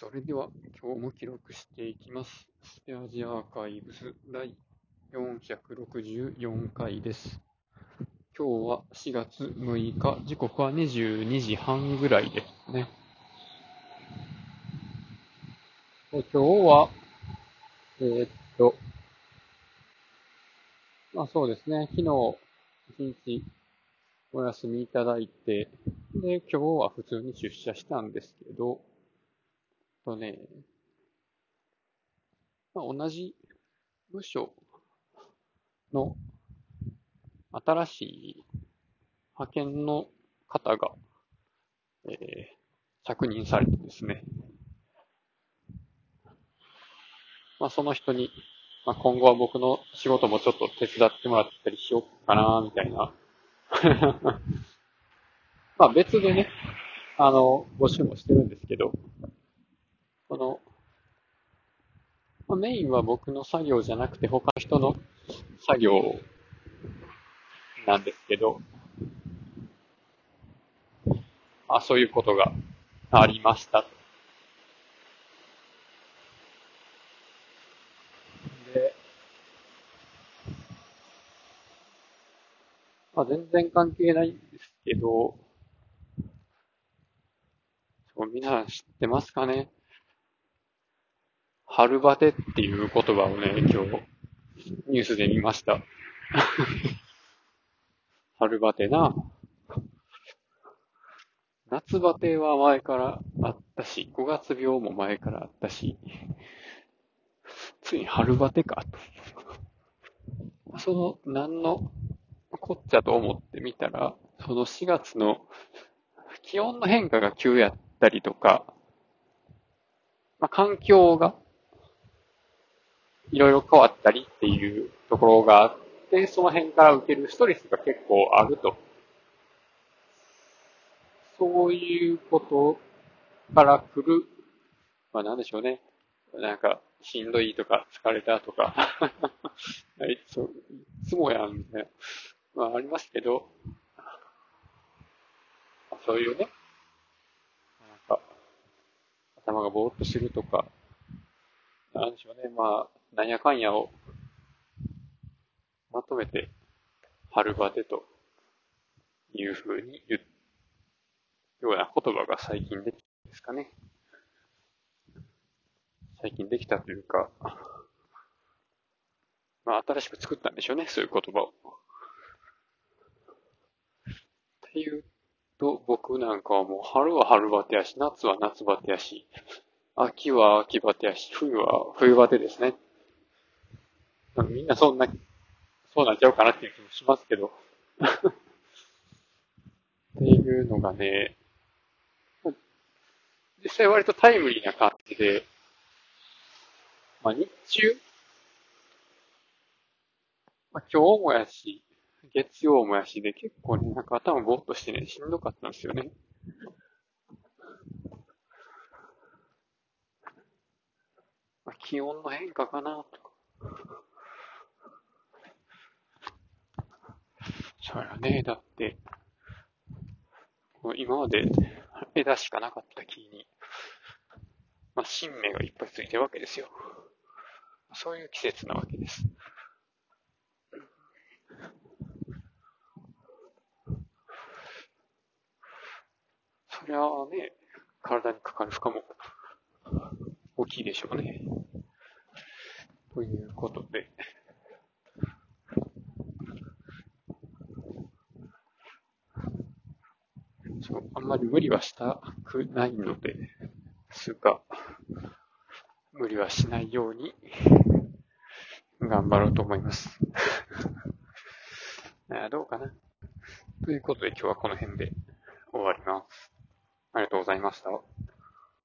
それでは今日も記録していきます。スペアジアーカイブス第464回です。今日は4月6日、時刻は22時半ぐらいですね。で今日は、えーっと、まあそうですね、昨日一日お休みいただいて、で、今日は普通に出社したんですけど、とね、まあ、同じ部署の新しい派遣の方が、えー着任されてですね、まあ、その人に、まあ、今後は僕の仕事もちょっと手伝ってもらったりしようかな、みたいな。まあ別でね、あの、募集もしてるんですけど、この、まあ、メインは僕の作業じゃなくて他の人の作業なんですけど、あ、そういうことがありました。で、まあ、全然関係ないんですけど、そう皆さん知ってますかね？春バテっていう言葉をね、今日ニュースで見ました。春バテな。夏バテは前からあったし、5月病も前からあったし、ついに春バテかと。その、何のこっちゃと思ってみたら、その4月の気温の変化が急やったりとか、まあ、環境がいろいろ変わったりっていうところがあって、その辺から受けるストレスが結構あると。そういうことから来る、まあなんでしょうね。なんか、しんどいとか、疲れたとか、いついつもやん、みたいな。まあありますけど、そういうね、なんか、頭がぼーっとしてるとか、なんでしょうね、まあ、なんやかんやをまとめて、春バテというふうに言うような言葉が最近できたんですかね。最近できたというか、まあ新しく作ったんでしょうね、そういう言葉を。っていうと、僕なんかはもう春は春バテやし、夏は夏バテやし、秋は秋バテやし、冬は冬バテですね。みんなそんな、そうなっちゃうかなっていう気もしますけど。っていうのがね、実際割とタイムリーな感じで、まあ日中、まあ今日もやし、月曜もやしで結構ね、なんか頭ぼーっとしてね、しんどかったんですよね。まあ、気温の変化かなとそうやね、だって、今まで枝しかなかった木に、まあ、新芽がいっぱいついてるわけですよ。そういう季節なわけです。そりゃね、体にかかる負荷も大きいでしょうね。ということで、そう、あんまり無理はしたくないので、すが、無理はしないように、頑張ろうと思います。どうかな。ということで今日はこの辺で終わります。ありがとうございました。